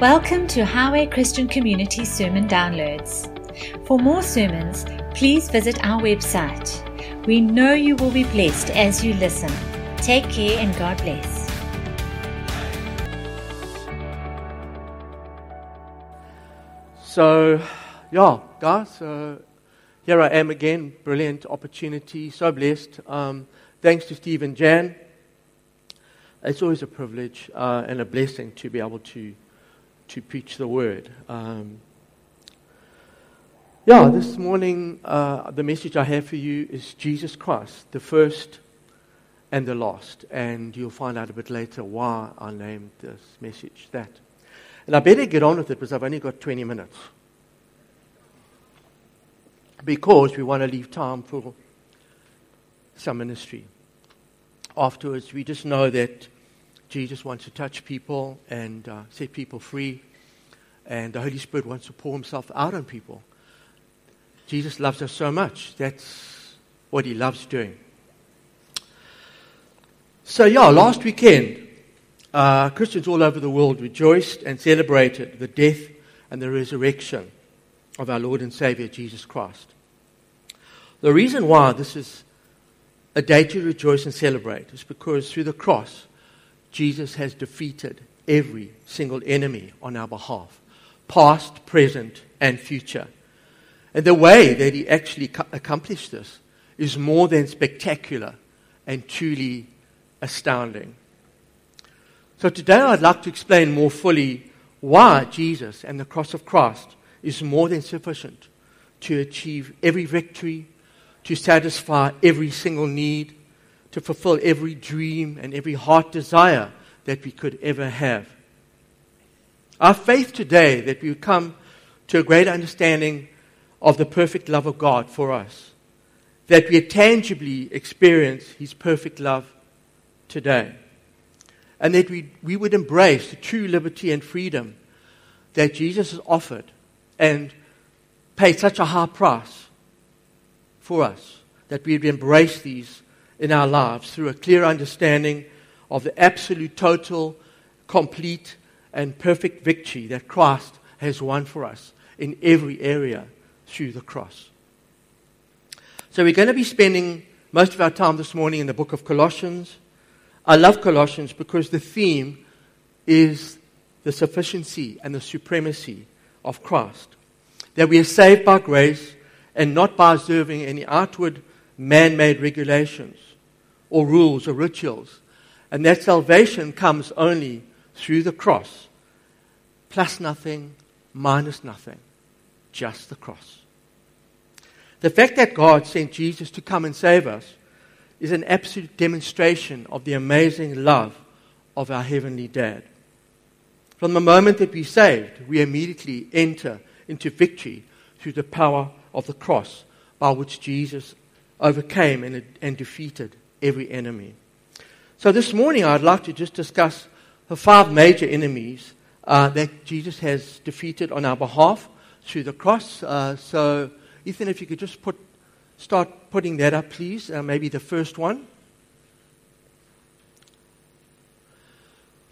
Welcome to Highway Christian Community Sermon Downloads. For more sermons, please visit our website. We know you will be blessed as you listen. Take care and God bless. So, yeah, guys, uh, here I am again. Brilliant opportunity. So blessed. Um, thanks to Steve and Jan. It's always a privilege uh, and a blessing to be able to to preach the word. Um, yeah, this morning, uh, the message I have for you is Jesus Christ, the first and the last. And you'll find out a bit later why I named this message that. And I better get on with it because I've only got 20 minutes. Because we want to leave time for some ministry. Afterwards, we just know that Jesus wants to touch people and uh, set people free, and the Holy Spirit wants to pour Himself out on people. Jesus loves us so much. That's what He loves doing. So, yeah, last weekend, uh, Christians all over the world rejoiced and celebrated the death and the resurrection of our Lord and Savior Jesus Christ. The reason why this is a day to rejoice and celebrate is because through the cross, Jesus has defeated every single enemy on our behalf, past, present, and future. And the way that he actually accomplished this is more than spectacular and truly astounding. So today I'd like to explain more fully why Jesus and the cross of Christ is more than sufficient to achieve every victory, to satisfy every single need, to fulfill every dream and every heart desire that we could ever have. Our faith today that we come to a greater understanding of the perfect love of God for us, that we tangibly experience His perfect love today, and that we, we would embrace the true liberty and freedom that Jesus has offered and paid such a high price for us, that we would embrace these in our lives through a clear understanding of the absolute, total, complete, and perfect victory that Christ has won for us in every area through the cross. So we're going to be spending most of our time this morning in the book of Colossians. I love Colossians because the theme is the sufficiency and the supremacy of Christ. That we are saved by grace and not by observing any outward man made regulations or rules or rituals. And that salvation comes only through the cross. Plus nothing, minus nothing, just the cross. The fact that God sent Jesus to come and save us is an absolute demonstration of the amazing love of our Heavenly Dad. From the moment that we're saved, we immediately enter into victory through the power of the cross by which Jesus overcame and, and defeated every enemy. So this morning, I'd like to just discuss the five major enemies uh, that Jesus has defeated on our behalf through the cross. Uh, so, Ethan, if you could just put, start putting that up, please. Uh, maybe the first one.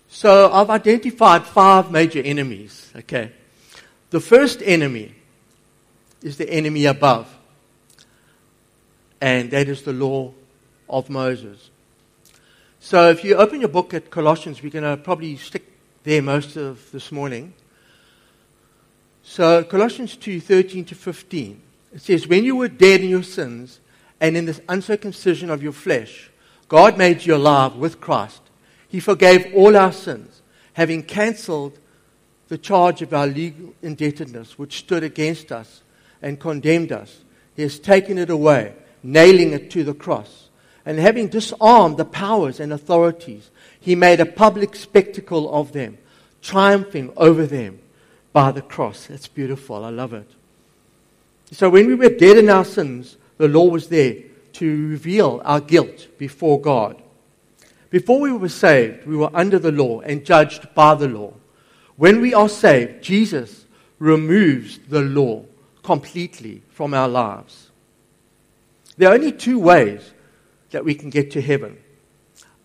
So, I've identified five major enemies. Okay. The first enemy is the enemy above, and that is the law of Moses. So if you open your book at Colossians, we're going to probably stick there most of this morning. So Colossians 2 13 to 15. It says, When you were dead in your sins and in the uncircumcision of your flesh, God made you alive with Christ. He forgave all our sins, having cancelled the charge of our legal indebtedness, which stood against us and condemned us. He has taken it away, nailing it to the cross and having disarmed the powers and authorities, he made a public spectacle of them, triumphing over them by the cross. That's beautiful. I love it. So when we were dead in our sins, the law was there to reveal our guilt before God. Before we were saved, we were under the law and judged by the law. When we are saved, Jesus removes the law completely from our lives. There are only two ways that we can get to heaven.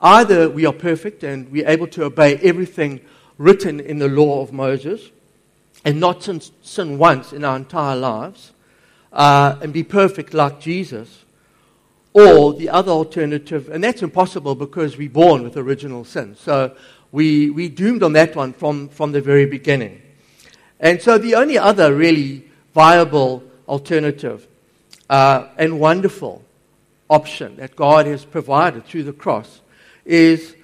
Either we are perfect and we're able to obey everything written in the law of Moses and not sin, sin once in our entire lives uh, and be perfect like Jesus, or the other alternative, and that's impossible because we're born with original sin. So we, we doomed on that one from, from the very beginning. And so the only other really viable alternative uh, and wonderful option that God has provided through the cross is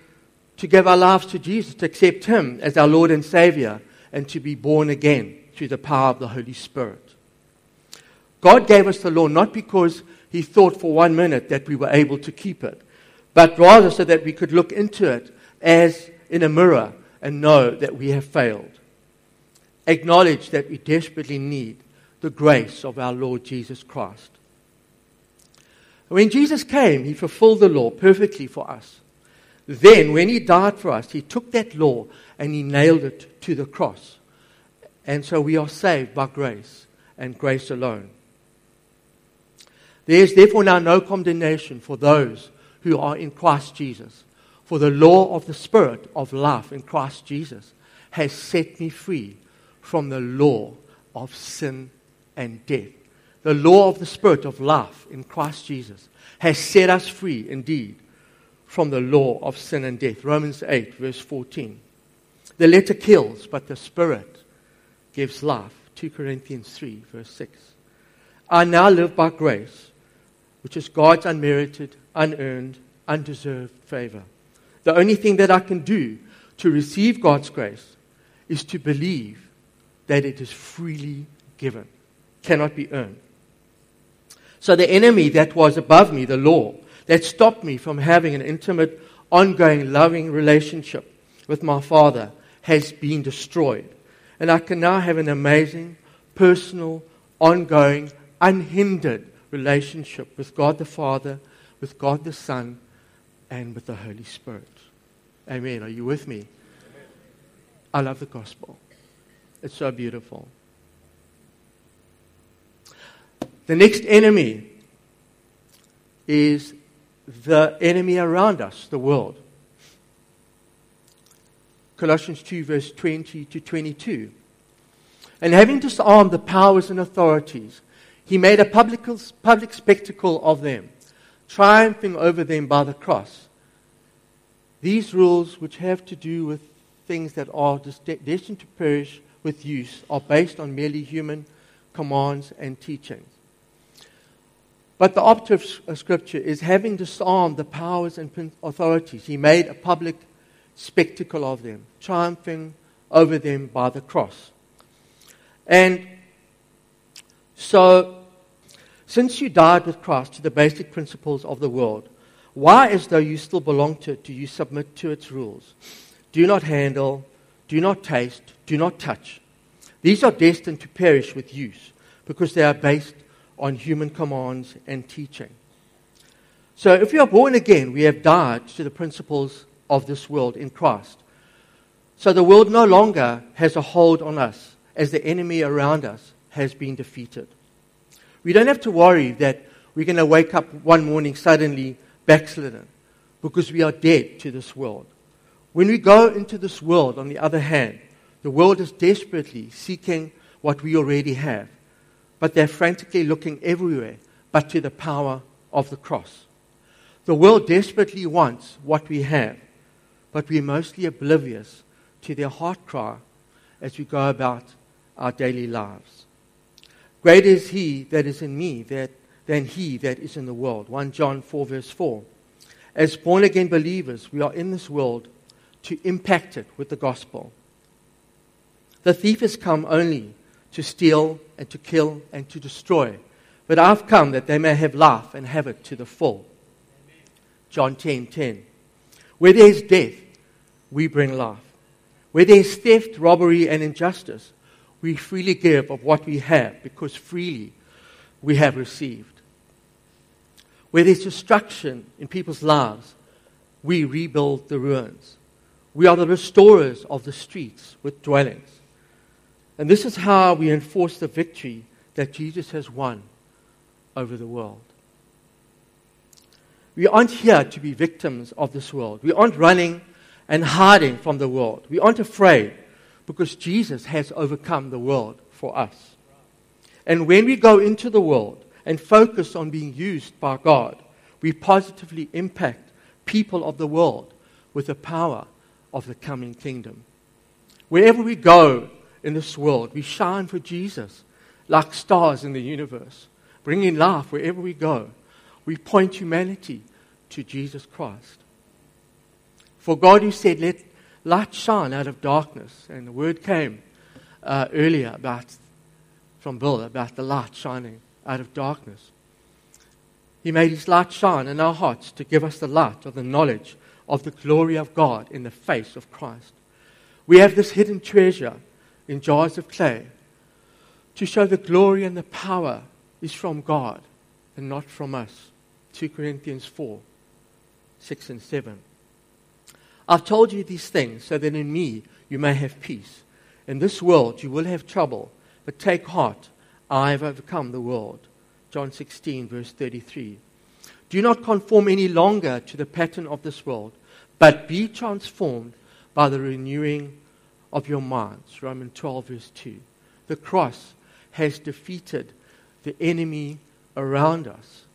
to give our lives to Jesus, to accept Him as our Lord and Savior, and to be born again through the power of the Holy Spirit. God gave us the law not because He thought for one minute that we were able to keep it, but rather so that we could look into it as in a mirror and know that we have failed. Acknowledge that we desperately need the grace of our Lord Jesus Christ. When Jesus came, He fulfilled the law perfectly for us. Then, when He died for us, He took that law and He nailed it to the cross. And so we are saved by grace and grace alone. There is therefore now no condemnation for those who are in Christ Jesus. For the law of the Spirit of life in Christ Jesus has set me free from the law of sin and death. The law of the Spirit of life in Christ Jesus has set us free indeed from the law of sin and death. Romans 8, verse 14. The letter kills, but the Spirit gives life. 2 Corinthians 3, verse 6. I now live by grace, which is God's unmerited, unearned, undeserved favor. The only thing that I can do to receive God's grace is to believe that it is freely given, cannot be earned. So the enemy that was above me, the law, that stopped me from having an intimate, ongoing, loving relationship with my Father, has been destroyed. And I can now have an amazing, personal, ongoing, unhindered relationship with God the Father, with God the Son, and with the Holy Spirit. Amen. Are you with me? I love the gospel. It's so beautiful. The next enemy is the enemy around us, the world. Colossians 2, verse 20 to 22. And having disarmed the powers and authorities, he made a public, public spectacle of them, triumphing over them by the cross. These rules, which have to do with things that are destined to perish with use, are based on merely human commands and teachings. But the operative of uh, Scripture is having disarmed the powers and authorities, he made a public spectacle of them, triumphing over them by the cross. And so, since you died with Christ to the basic principles of the world, why, as though you still belong to it, do you submit to its rules? Do not handle, do not taste, do not touch. These are destined to perish with use because they are based on human commands and teaching. So, if we are born again, we have died to the principles of this world in Christ. So, the world no longer has a hold on us as the enemy around us has been defeated. We don't have to worry that we're going to wake up one morning suddenly backslidden because we are dead to this world. When we go into this world, on the other hand, the world is desperately seeking what we already have, but they're frantically looking everywhere but to the power of the cross. The world desperately wants what we have, but we're mostly oblivious to their heart cry as we go about our daily lives. Greater is He that is in me that than he that is in the world. 1 John 4, verse 4. As born again believers, we are in this world to impact it with the gospel. The thief has come only to steal and to kill and to destroy. But I've come that they may have life and have it to the full. John 10 10. Where there is death, we bring life. Where there is theft, robbery, and injustice, we freely give of what we have because freely we have received. Where there's destruction in people's lives, we rebuild the ruins. We are the restorers of the streets with dwellings. And this is how we enforce the victory that Jesus has won over the world. We aren't here to be victims of this world. We aren't running and hiding from the world. We aren't afraid because Jesus has overcome the world for us. And when we go into the world and focus on being used by God, we positively impact people of the world with the power of the coming kingdom. Wherever we go in this world, we shine for Jesus like stars in the universe, bringing life wherever we go. We point humanity to Jesus Christ. For God, who said, Let light shine out of darkness. And the word came uh, earlier about, from Bill about the light shining out of darkness. He made his light shine in our hearts to give us the light of the knowledge of the glory of God in the face of Christ. We have this hidden treasure in jars of clay to show the glory and the power is from God and not from us. 2 Corinthians 4 6 and 7. I've told you these things so that in me you may have peace. In this world you will have trouble, but take heart, I have overcome the world. John 16, verse 33. Do not conform any longer to the pattern of this world, but be transformed by the renewing of your minds. Romans 12, verse 2. The cross has defeated the enemy around us,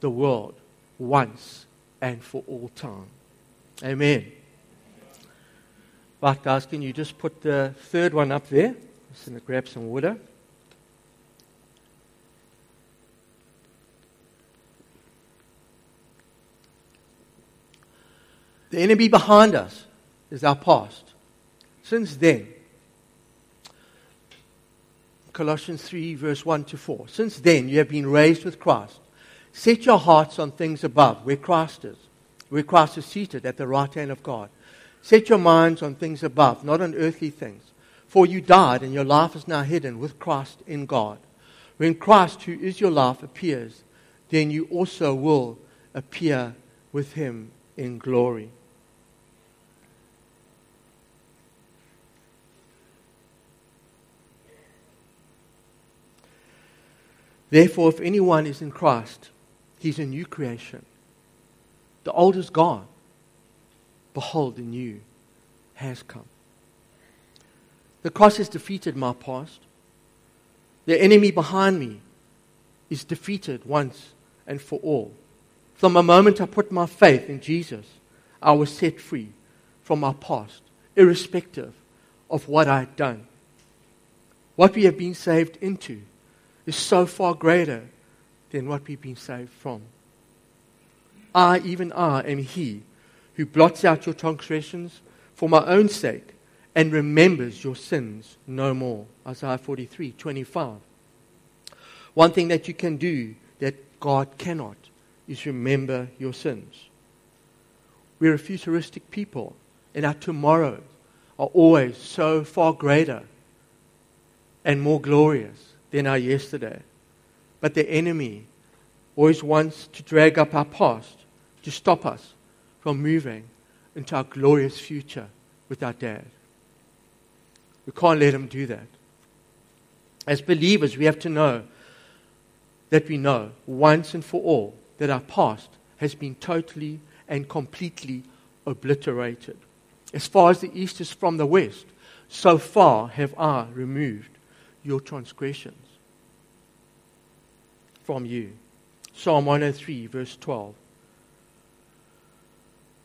the world, once and for all time. Amen. Right, guys, can you just put the third one up there? Just going to grab some water. The enemy behind us is our past. Since then, Colossians 3, verse 1 to 4. Since then, you have been raised with Christ. Set your hearts on things above, where Christ is, where Christ is seated at the right hand of God. Set your minds on things above, not on earthly things. For you died, and your life is now hidden with Christ in God. When Christ, who is your life, appears, then you also will appear with him in glory. Therefore, if anyone is in Christ, he's a new creation. The old is gone. Behold, the new has come. The cross has defeated my past. The enemy behind me is defeated once and for all. From the moment I put my faith in Jesus, I was set free from my past, irrespective of what I had done. What we have been saved into is so far greater than what we've been saved from. I, even I, am He who blots out your transgressions for my own sake and remembers your sins no more. Isaiah 43 25. One thing that you can do that God cannot is remember your sins. We're a futuristic people, and our tomorrows are always so far greater and more glorious than our yesterday. But the enemy always wants to drag up our past to stop us from moving into our glorious future with our dad. We can't let him do that. As believers, we have to know that we know once and for all that our past has been totally and completely obliterated. As far as the east is from the west, so far have I removed your transgressions from you. Psalm 103, verse 12.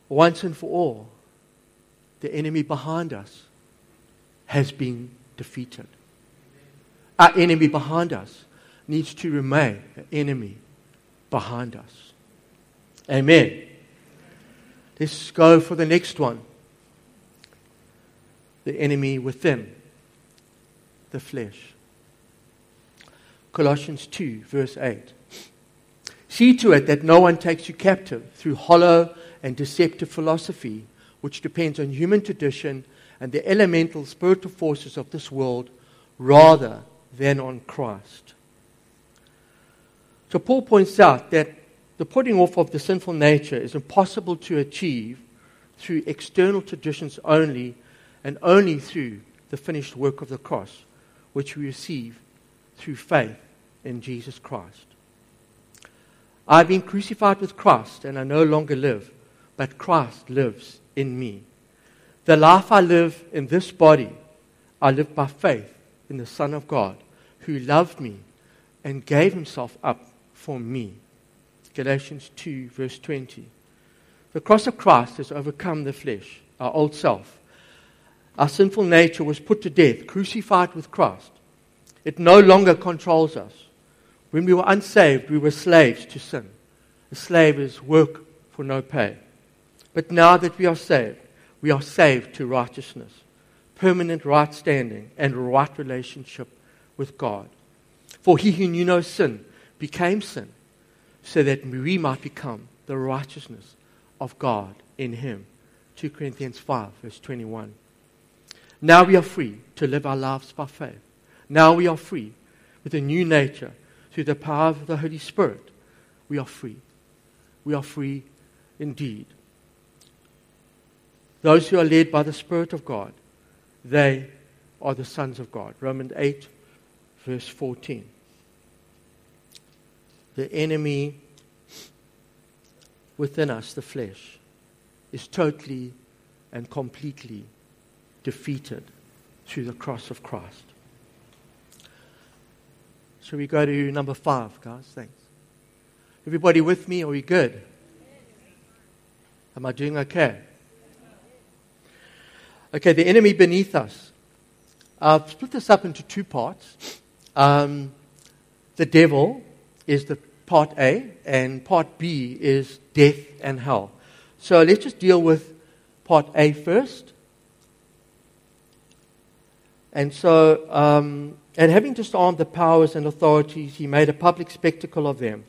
Once and for all, the enemy behind us has been defeated. Our enemy behind us needs to remain an enemy behind us. Amen. Let's go for the next one. The enemy within, the flesh. Colossians 2, verse 8. See to it that no one takes you captive through hollow and deceptive philosophy, which depends on human tradition and the elemental spiritual forces of this world rather than on Christ. So Paul points out that the putting off of the sinful nature is impossible to achieve through external traditions only and only through the finished work of the cross, which we receive through faith in Jesus Christ. I've been crucified with Christ, and I no longer live, but Christ lives in me. The life I live in this body, I live by faith in the Son of God, who loved me and gave himself up for me. Galatians 2, verse 20. The cross of Christ has overcome the flesh, our old self. Our sinful nature was put to death, crucified with Christ. It no longer controls us. When we were unsaved, we were slaves to sin. A slave is work for no pay. But now that we are saved, we are saved to righteousness, permanent right standing, and right relationship with God. For he who knew no sin became sin, so that we might become the righteousness of God in him. 2 Corinthians 5, verse 21. Now we are free to live our lives by faith. Now we are free with a new nature through the power of the Holy Spirit. We are free. We are free indeed. Those who are led by the Spirit of God, they are the sons of God. Romans 8, verse 14. The enemy within us, the flesh, is totally and completely defeated through the cross of Christ. Shall we go to number five, guys? Thanks. Everybody with me? Are we good? Am I doing okay? Okay, the enemy beneath us. I've split this up into two parts. Um, the devil is the part A, and part B is death and hell. So let's just deal with part A first. And so, um, and having disarmed the powers and authorities, he made a public spectacle of them,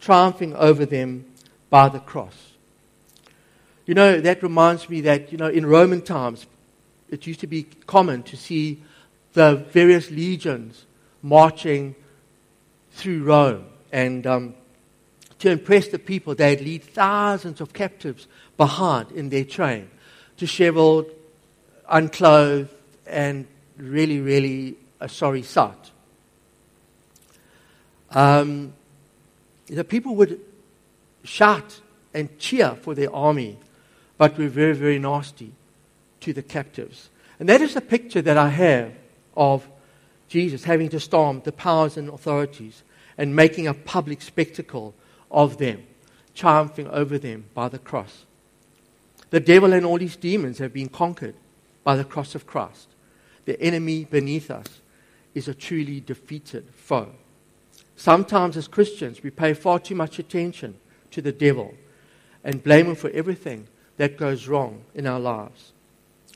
triumphing over them by the cross. You know, that reminds me that, you know, in Roman times, it used to be common to see the various legions marching through Rome. And um, to impress the people, they'd lead thousands of captives behind in their train, disheveled, unclothed, and really, really a sorry sight. Um, the people would shout and cheer for their army, but were very, very nasty to the captives. And that is the picture that I have of Jesus having to storm the powers and authorities and making a public spectacle of them, triumphing over them by the cross. The devil and all his demons have been conquered by the cross of Christ. The enemy beneath us is a truly defeated foe. Sometimes, as Christians, we pay far too much attention to the devil and blame him for everything that goes wrong in our lives.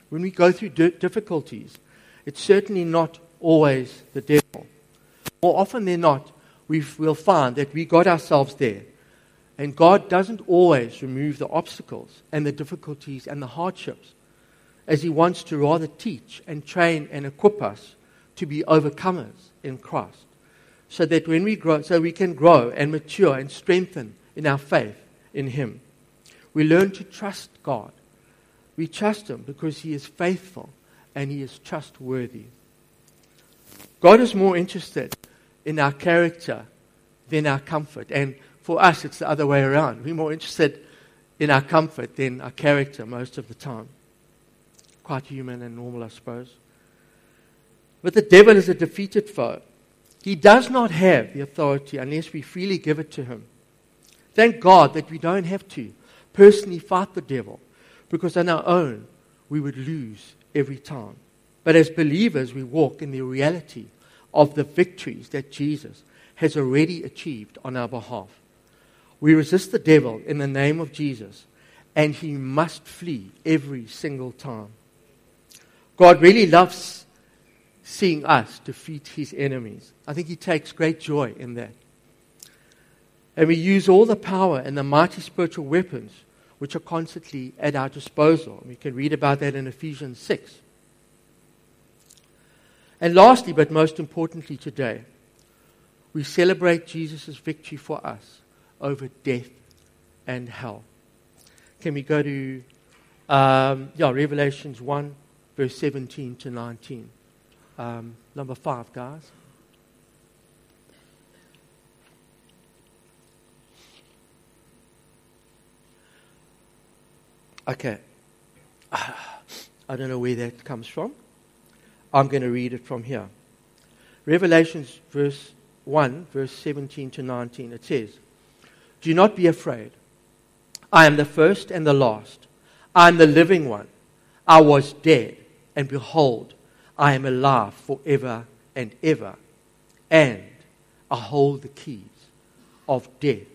When we go through difficulties, it's certainly not always the devil. More often than not, we will find that we got ourselves there. And God doesn't always remove the obstacles and the difficulties and the hardships, as He wants to rather teach and train and equip us to be overcomers in Christ. So that when we grow, so we can grow and mature and strengthen in our faith in Him. We learn to trust God. We trust Him because He is faithful and He is trustworthy. God is more interested in our character than our comfort. And for us, it's the other way around. We're more interested in our comfort than our character most of the time. Quite human and normal, I suppose. But the devil is a defeated foe. He does not have the authority unless we freely give it to him. Thank God that we don't have to personally fight the devil, because on our own, we would lose every time. But as believers, we walk in the reality of the victories that Jesus has already achieved on our behalf. We resist the devil in the name of Jesus, and he must flee every single time. God really loves seeing us defeat his enemies. I think he takes great joy in that. And we use all the power and the mighty spiritual weapons which are constantly at our disposal. We can read about that in Ephesians 6. And lastly, but most importantly today, we celebrate Jesus' victory for us over death and hell. Can we go to um, yeah, Revelations 1, verse 17 to 19? Um, number 5, guys. Okay. I don't know where that comes from. I'm going to read it from here. Revelations verse 1, verse 17 to 19. It says, Do not be afraid. I am the first and the last. I am the living one. I was dead, and behold, I am alive forever and ever. And I hold the keys of death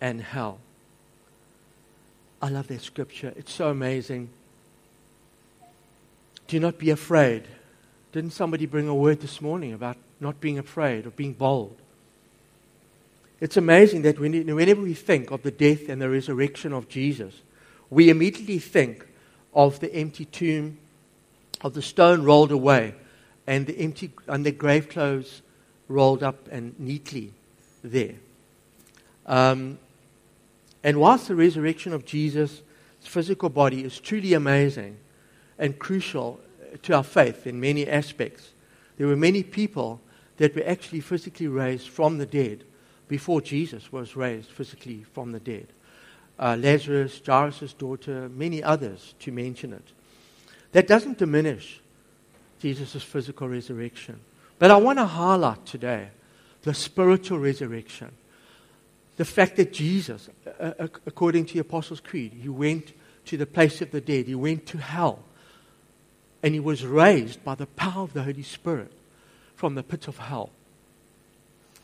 and hell. I love that scripture. It's so amazing. Do not be afraid. Didn't somebody bring a word this morning about not being afraid or being bold? It's amazing that whenever we think of the death and the resurrection of Jesus, we immediately think of the empty tomb, of the stone rolled away, and the empty and the grave clothes rolled up and neatly there. Um, and whilst the resurrection of Jesus' physical body is truly amazing and crucial to our faith in many aspects, there were many people that were actually physically raised from the dead before Jesus was raised physically from the dead. Uh, Lazarus, Jairus' daughter, many others to mention it. That doesn't diminish Jesus' physical resurrection. But I want to highlight today the spiritual resurrection. The fact that Jesus, according to the Apostles' Creed, he went to the place of the dead, he went to hell, and he was raised by the power of the Holy Spirit from the pit of hell.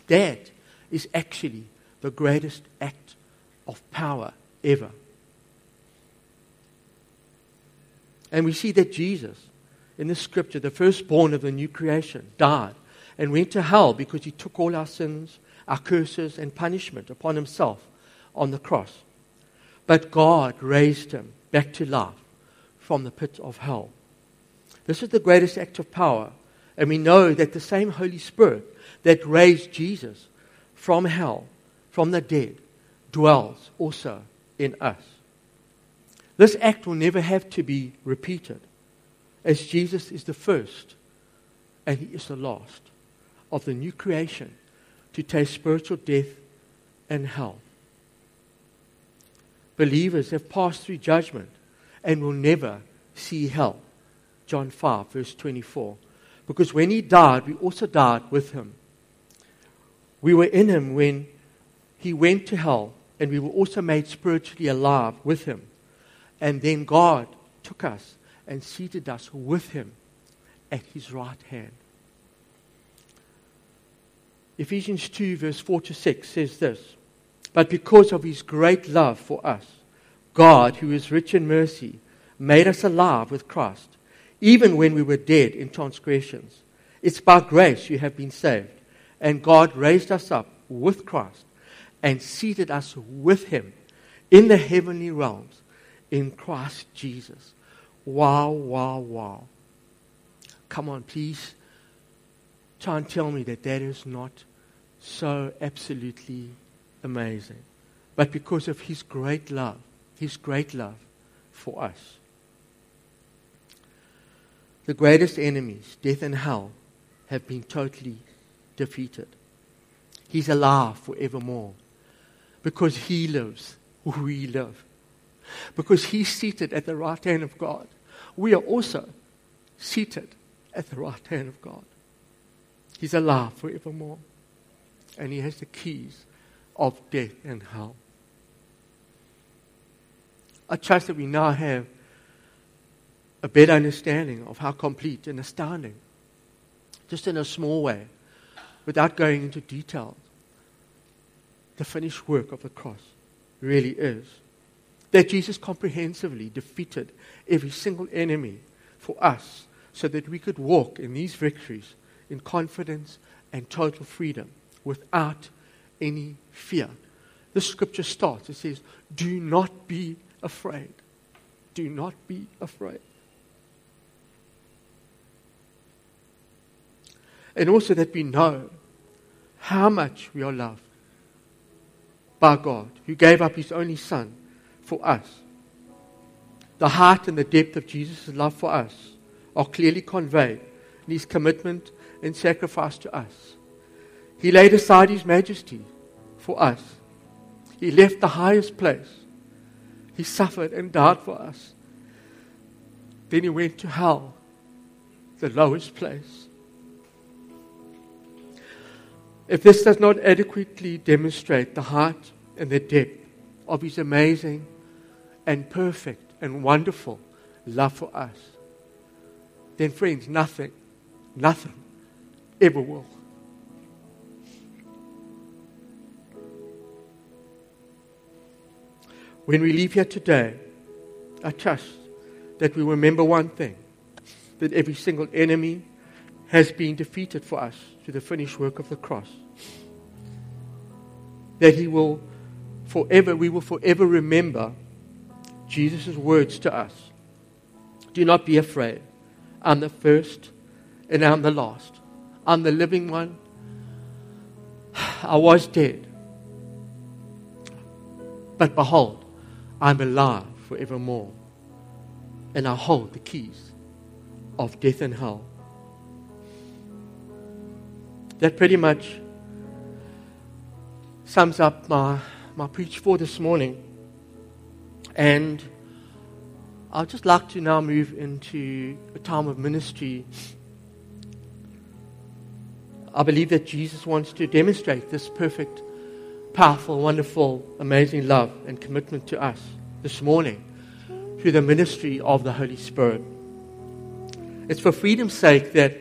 That is actually the greatest act of power ever. And we see that Jesus, in the scripture, the firstborn of the new creation, died and went to hell because he took all our sins, our curses, and punishment upon himself on the cross. But God raised him back to life from the pit of hell. This is the greatest act of power. And we know that the same Holy Spirit that raised Jesus from hell, from the dead, dwells also in us. This act will never have to be repeated, as Jesus is the first and he is the last of the new creation to taste spiritual death and hell. Believers have passed through judgment and will never see hell. John 5, verse 24. Because when he died, we also died with him. We were in him when he went to hell, and we were also made spiritually alive with him. And then God took us and seated us with him at his right hand. Ephesians 2, verse 4 to 6 says this But because of his great love for us, God, who is rich in mercy, made us alive with Christ, even when we were dead in transgressions. It's by grace you have been saved. And God raised us up with Christ and seated us with him in the heavenly realms in Christ Jesus. Wow, wow, wow. Come on, please try and tell me that that is not so absolutely amazing. But because of his great love, his great love for us. The greatest enemies, death and hell, have been totally defeated. He's alive forevermore because he lives, we live. Because he's seated at the right hand of God, we are also seated at the right hand of God. He's alive forevermore. And he has the keys of death and hell. I trust that we now have a better understanding of how complete and astounding, just in a small way, without going into detail, the finished work of the cross really is. That Jesus comprehensively defeated every single enemy for us so that we could walk in these victories in confidence and total freedom without any fear. The scripture starts, it says, Do not be afraid. Do not be afraid. And also that we know how much we are loved by God, who gave up his only Son for us. The height and the depth of Jesus' love for us are clearly conveyed in his commitment and sacrifice to us. He laid aside his majesty for us. He left the highest place. He suffered and died for us. Then he went to hell, the lowest place. If this does not adequately demonstrate the height and the depth of his amazing and perfect and wonderful love for us, then, friends, nothing, nothing ever will. When we leave here today, I trust that we remember one thing that every single enemy has been defeated for us through the finished work of the cross. That he will forever, we will forever remember Jesus' words to us. Do not be afraid. I'm the first and I'm the last. I'm the living one. I was dead. But behold, I'm alive forevermore. And I hold the keys of death and hell. That pretty much sums up my, my preach for this morning. And I'd just like to now move into a time of ministry. I believe that Jesus wants to demonstrate this perfect, powerful, wonderful, amazing love and commitment to us this morning through the ministry of the Holy Spirit. It's for freedom's sake that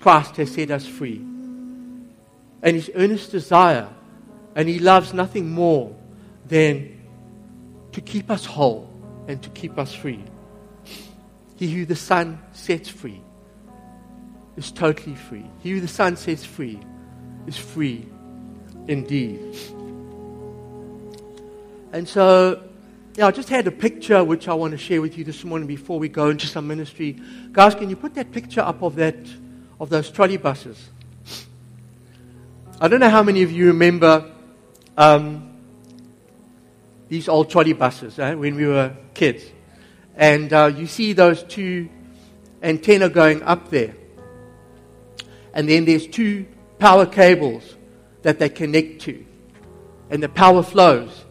Christ has set us free. And his earnest desire, and he loves nothing more than to keep us whole and to keep us free. He who the Son sets free is totally free. He who the Son sets free is free indeed. And so, yeah, I just had a picture which I want to share with you this morning before we go into some ministry. Guys, can you put that picture up of that of those trolley buses? I don't know how many of you remember um, these old trolley buses eh, when we were kids. And uh, you see those two antenna going up there. And then there's two power cables that they connect to. And the power flows.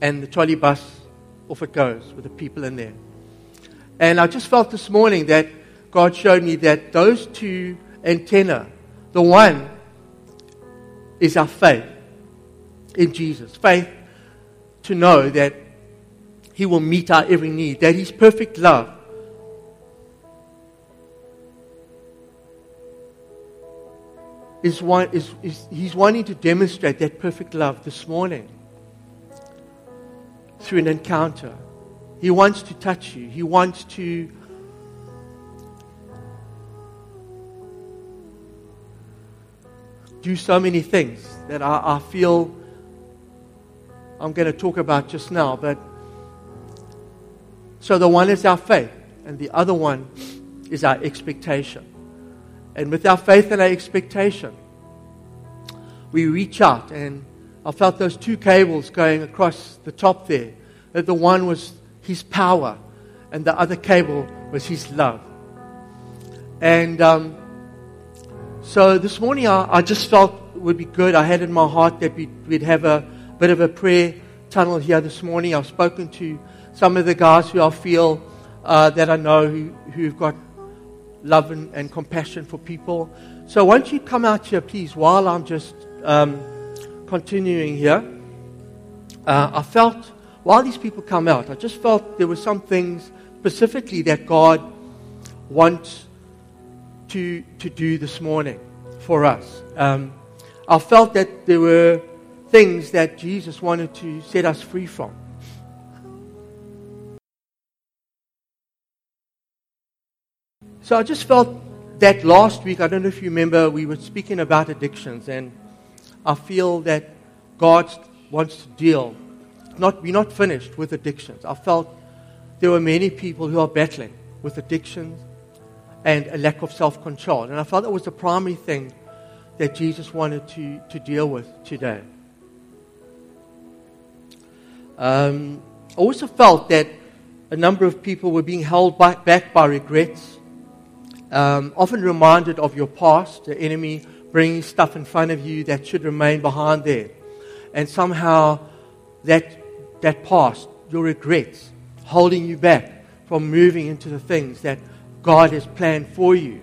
And the trolley bus, off it goes with the people in there. And I just felt this morning that God showed me that those two antenna, the one is our faith in Jesus. Faith to know that He will meet our every need, that His perfect love is, one, is, is He's wanting to demonstrate that perfect love this morning through an encounter. He wants to touch you. He wants to do so many things that I, I feel I'm going to talk about just now. But so the one is our faith, and the other one is our expectation. And with our faith and our expectation, we reach out, and I felt those two cables going across the top there. That the one was His power, and the other cable was His love. And um, so this morning, I, I, just felt it would be good. I had in my heart that we'd, we'd have a bit of a prayer tunnel here this morning. I've spoken to some of the guys who I feel uh, that I know who, who've got love and, and, compassion for people. So won't you come out here, please, while I'm just um, continuing here. Uh, I felt, while these people come out, I just felt there were some things specifically that God wants to, to do this morning for us. Um, I felt that there were things that Jesus wanted to set us free from. So I just felt that last week, I don't know if you remember, we were speaking about addictions, and I feel that God wants to deal. Not, we're not finished with addictions. I felt there were many people who are battling with addictions and a lack of self control. And I felt that was the primary thing that Jesus wanted to, to deal with today. Um, I also felt that a number of people were being held by, back by regrets, um, often reminded of your past, the enemy bringing stuff in front of you that should remain behind there. And somehow that, that past, your regrets, holding you back, from moving into the things that God has planned for you.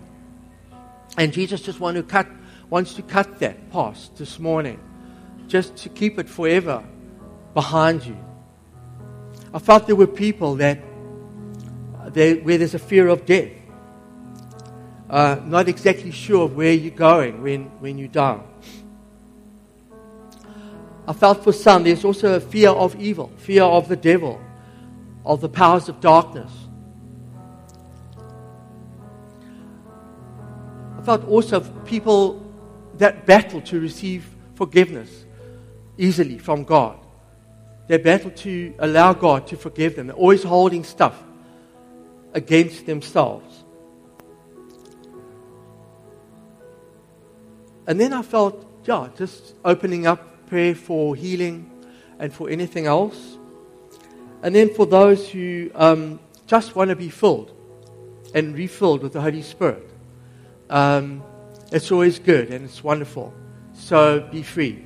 And Jesus just want to cut, wants to cut that past this morning, just to keep it forever behind you. I felt there were people that there, where there's a fear of death, uh, not exactly sure of where you're going when, when you die. I felt for some there's also a fear of evil, fear of the devil, of the powers of darkness. I felt also people that battle to receive forgiveness easily from God. They battle to allow God to forgive them. They're always holding stuff against themselves. And then I felt, yeah, just opening up prayer for healing and for anything else. And then for those who um, just want to be filled and refilled with the Holy Spirit. Um, it's always good and it's wonderful. So be free.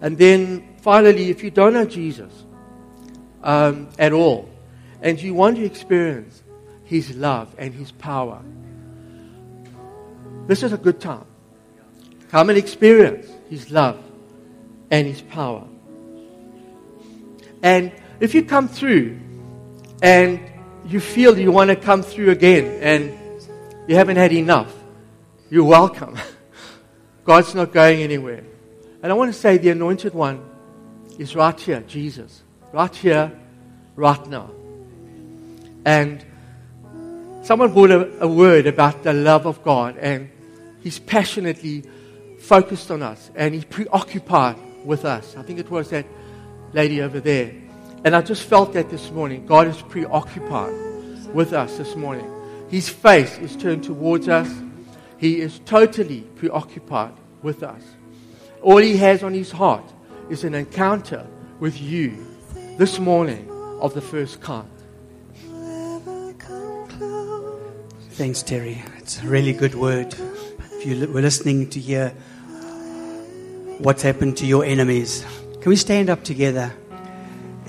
And then finally, if you don't know Jesus um, at all and you want to experience his love and his power, this is a good time. Come and experience his love and His power. And if you come through and you feel you want to come through again and you haven't had enough, you're welcome. God's not going anywhere. And I want to say the anointed one is right here, Jesus. Right here, right now. And someone brought a, a word about the love of God, and he's passionately focused on us, and he's preoccupied with us. I think it was that lady over there. And I just felt that this morning. God is preoccupied with us this morning. His face is turned towards us. He is totally preoccupied with us. All he has on his heart is an encounter with you this morning of the first kind. Thanks, Terry. It's a really good word. If you were listening to hear what's happened to your enemies. Can we stand up together?